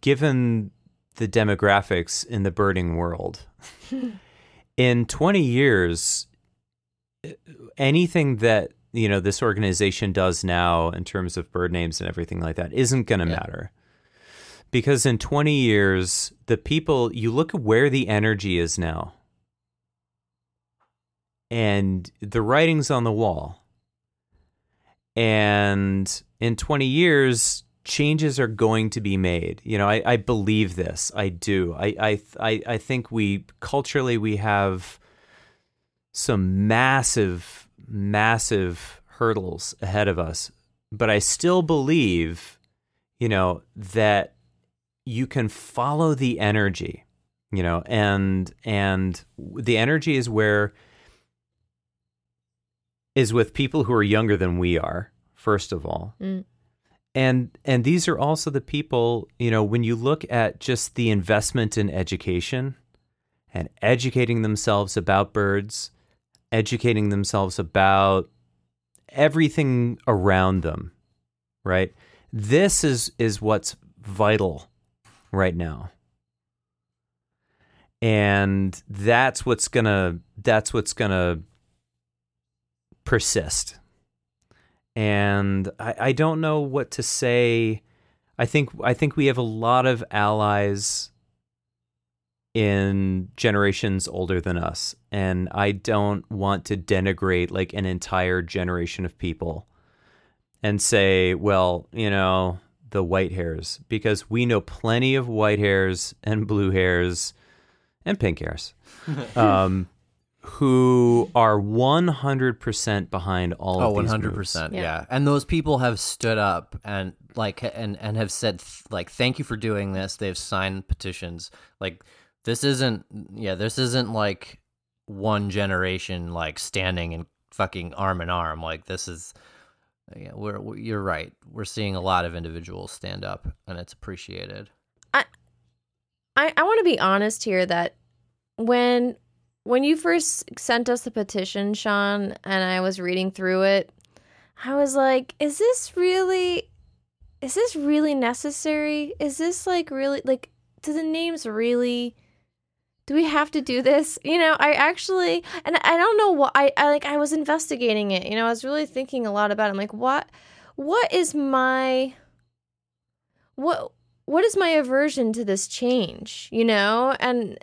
B: given the demographics in the birding world, in 20 years, anything that you know this organization does now in terms of bird names and everything like that isn't going to
A: Yeah.
B: matter. Because in 20 years the people you look at where the energy is now. And the writing's on the wall. And in 20 years changes are going to be made. You know i, I believe this. I do. I, I i think we culturally we have some massive massive hurdles ahead of us. But i still believe you know that you can follow the energy you know and and the energy is where is with people who are younger than we are first of all.
D: Mm.
B: And and these are also the people you know when you look at just the investment in education and educating themselves about birds educating themselves about everything around them right? This is is what's vital right now. And that's what's gonna that's what's gonna persist and I, I don't know what to say. I think i think we have a lot of allies in generations older than us. And i don't want to denigrate like an entire generation of people and say well you know the white hairs because we know plenty of white hairs and blue hairs and pink hairs. Um, who are 100% behind all
A: Oh,
B: of
A: one
B: these
A: hundred
B: moves.
A: percent.
D: Yeah.
A: Yeah, and those people have stood up and like and and have said th- like, "Thank you for doing this." They've signed petitions. Like this isn't. Yeah, this isn't like one generation like standing and fucking arm in arm. Like this is. Yeah, we're, we you're right. We're seeing a lot of individuals stand up, and it's appreciated.
D: i I I want to be honest here that when when you first sent us the petition, Sean, and I was reading through it, I was like, is this really is this really necessary? Is this like really like do the names really do we have to do this? You know, I actually and I don't know what I, I like I was investigating it. You know, I was really thinking a lot about it. I'm like, what what is my what what is my aversion to this change you know and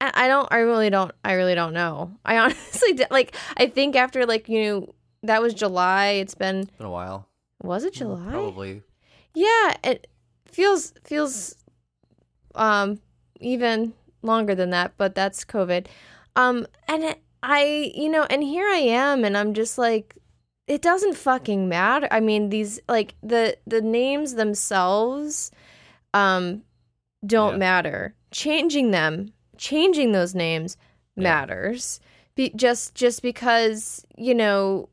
D: I don't. I really don't. I really don't know. I honestly like. I think after like you know that was July. It's been
A: It's been a while.
D: was it July?
A: Probably.
D: Yeah, it feels feels um even longer than that, but that's COVID. Um and it, I you know, and here I am and I'm just like it doesn't fucking matter. I mean, these like the the names themselves um don't
A: Yeah.
D: matter. Changing them, changing those names
A: Yeah.
D: matters. Be, just just because, you know,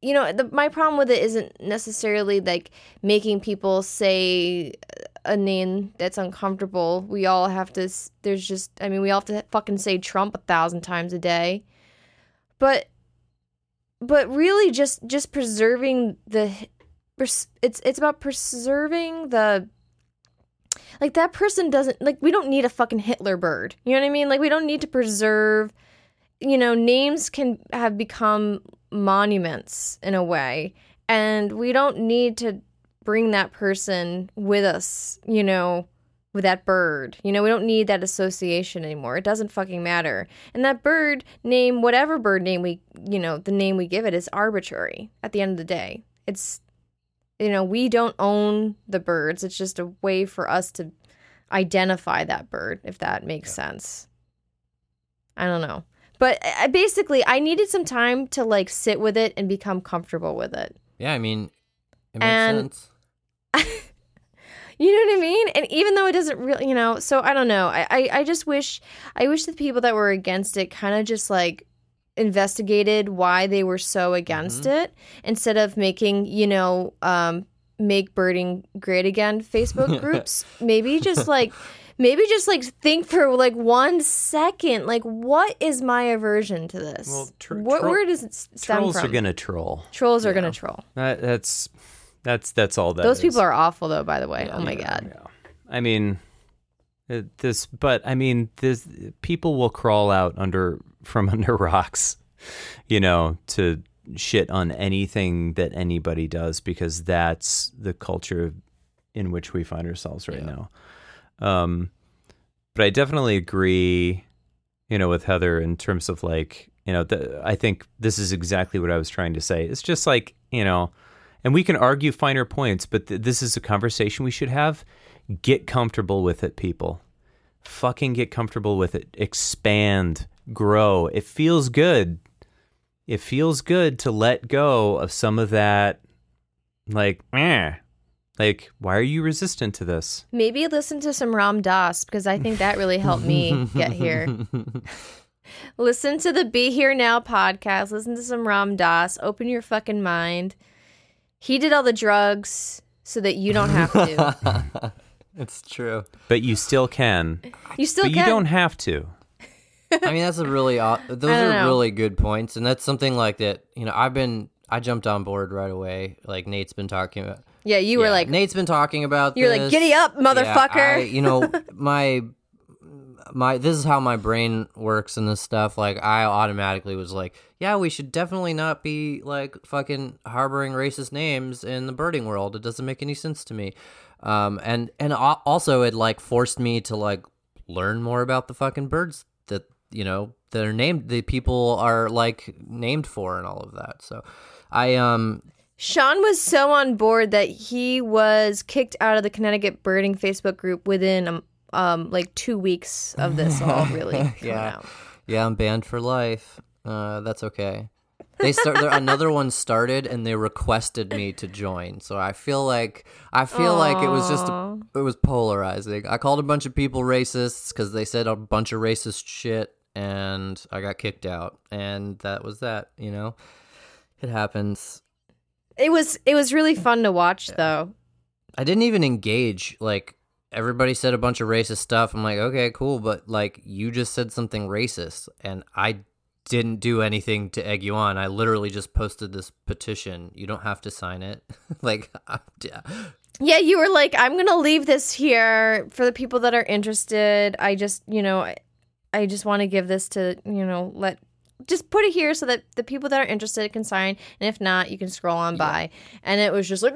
D: you know the, my problem with it isn't necessarily like making people say a name that's uncomfortable we all have to there's just i mean we all have to fucking say trump a thousand times a day but but really just just preserving the it's it's about preserving the like that person doesn't like we don't need a fucking hitler bird. You know what i mean? Like we don't need to preserve you know names can have become monuments in a way. And we don't need to bring that person with us you know with that bird. You know we don't need that association anymore. It doesn't fucking matter. And that bird name whatever bird name we you know the name we give it is arbitrary at the end of the day. It's you know we don't own the birds it's just a way for us to identify that bird if that makes sense i don't know but uh, I, basically i needed some time to like sit with it and become comfortable with it
A: Yeah, I mean, it makes
D: And-
A: sense.
D: you know what I mean? And even though it doesn't really, you know, so I don't know. I, I, I just wish, I wish the people that were against it kind of just like investigated why they were so against it instead of making, you know, um, make birding great again Facebook groups. maybe just like, maybe just like think for like one second, like what is my aversion to this?
B: Well, tr-
D: what,
B: troll-
D: where does it stem
B: Trolls
D: from?
B: are gonna troll.
D: Trolls are gonna troll.
B: That, that's that's that's all that.
D: Those
B: is.
D: people are awful though. By the way, oh my
B: Yeah,
D: god.
B: yeah. I mean, this, but I mean, this people will crawl out under from under rocks, you know, to shit on anything that anybody does because that's the culture in which we find ourselves right now. Um, but I definitely agree, you know, with Heather in terms of like, you know, the, I think this is exactly what I was trying to say. It's just like, you know, and we can argue finer points, but th- this is a conversation we should have. Get comfortable with it, people. Fucking get comfortable with it. Expand, grow. It feels good. It feels good to let go of some of that, like, eh. Like, why are you resistant to this?
D: Maybe listen to some Ram Dass because I think that really helped me get here. listen to the Be Here Now podcast. Listen to some Ram Dass. Open your fucking mind. He did all the drugs so that you don't have to.
A: It's true.
B: But you still can.
D: You still
B: but
D: can.
B: you don't have to.
A: I mean, that's a really those are
D: know.
A: really good points, and that's something like that. You know, I've been I jumped on board right away. Like Nate's been talking about.
D: yeah, you were
A: Yeah,
D: like,
A: Nate's been talking about.
D: you're like,
A: this.
D: giddy up,
A: Yeah,
D: motherfucker.
A: I- you know, my my this is how my brain works and this stuff. Like, I automatically was like, yeah, we should definitely not be like fucking harboring racist names in the birding world. It doesn't make any sense to me. Um, and and also it like forced me to like learn more about the fucking birds you know that are named the people are like named for and all of that. So, I um
D: Sean was so on board that he was kicked out of the Connecticut birding Facebook group within um, um like two weeks of this all really
A: Yeah. Yeah, I'm banned for life. Uh, that's okay. They start another one started and they requested me to join. So I feel like I feel like it was just a, it was polarizing. I called a bunch of people racists cuz they said a bunch of racist shit and I got kicked out and that was that, you know. It happens.
D: It was it was really fun to watch though.
A: I didn't even engage like everybody said a bunch of racist stuff. I'm like, "Okay, cool, but like you just said something racist and I didn't do anything to egg you on. I literally just posted this petition. You don't have to sign it." like yeah.
D: Yeah, you were like, I'm gonna leave this here for the people that are interested. I just, you know, I, I just want to give this to, you know, let just put it here so that the people that are interested can sign, and if not, you can scroll on by. And it was just like,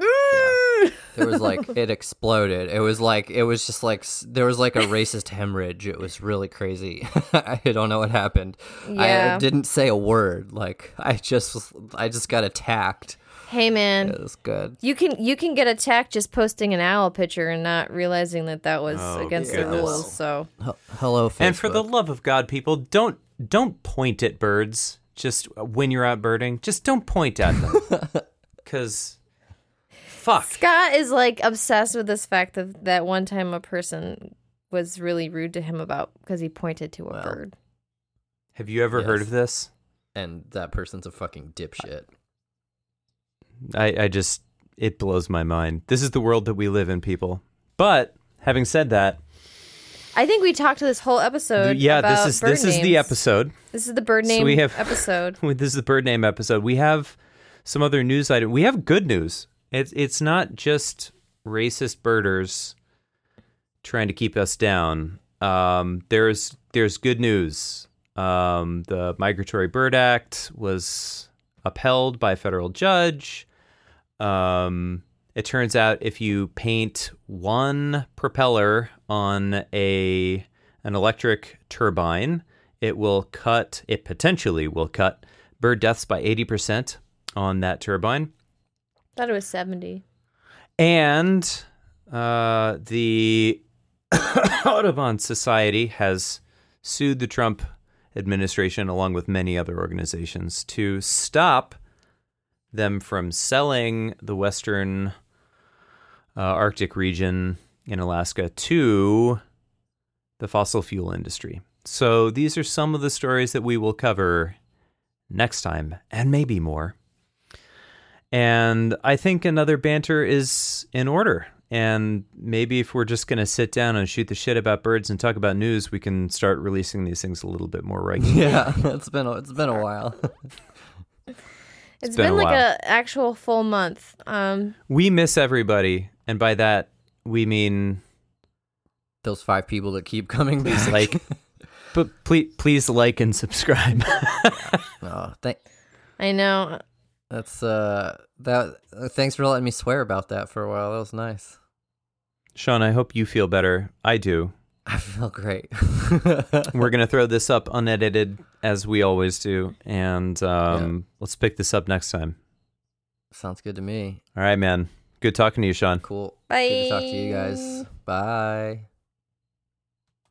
A: There was like it exploded. It was like it was just like there was like a racist hemorrhage. It was really crazy. I don't know what happened.
D: Yeah.
A: I didn't say a word. Like I just I just got attacked.
D: Hey man,
A: It was good.
D: you can you can get attacked just posting an owl picture and not realizing that that was
B: Oh,
D: against the rules. So
A: H- Hello, Facebook.
B: And for the love of God, people, don't don't point at birds. Just when you're out birding, just don't point at them. Cause fuck.
D: Scott is like obsessed with this fact that that one time a person was really rude to him about because he pointed to a
A: Well.
D: bird.
B: Have you ever heard of this?
A: and that person's a fucking dipshit.
B: I, I just it blows my mind. This is the world that we live in, people. But having said that,
D: I think we talked to this whole episode.
B: yeah, this is this is the episode.
D: This is the bird
B: So
D: name
B: we have-
D: episode.
B: This is the bird name episode. We have some other news item. We have good news. It's it's not just racist birders trying to keep us down. Um, there's there's good news. Um, the Migratory Bird Act was upheld by a federal judge. Um, it turns out if you paint one propeller on a an electric turbine, it will cut. It potentially will cut bird deaths by eighty percent on that turbine.
D: Thought it was seventy.
B: And uh, the Audubon Society has sued the Trump administration, along with many other organizations, to stop them from selling the Western uh, Arctic region in Alaska to the fossil fuel industry. So these are some of the stories that we will cover next time, and maybe more. And I think another banter is in order. And maybe if we're just going to sit down and shoot the shit about birds and talk about news, we can start releasing these things a little bit more regularly.
A: Yeah, it's been a, it's been a while.
D: it's
B: been
D: been,
B: a
D: like
B: while.
D: a actual full month. Um,
B: we miss everybody. And by that, we mean
A: Those five people that keep coming back.
B: like, but please, please like and subscribe.
A: oh, thank.
D: I know.
A: That's uh that. Uh, thanks for letting me swear about that for a while. That was nice.
B: Sean, I hope you feel better. I do.
A: I feel great.
B: We're going to throw this up unedited as we always do. And um, let's pick this up next time.
A: Sounds good to me.
B: All right, man. Good talking to you, Sean.
A: Cool.
D: Bye.
A: Good to talk to you guys. Bye.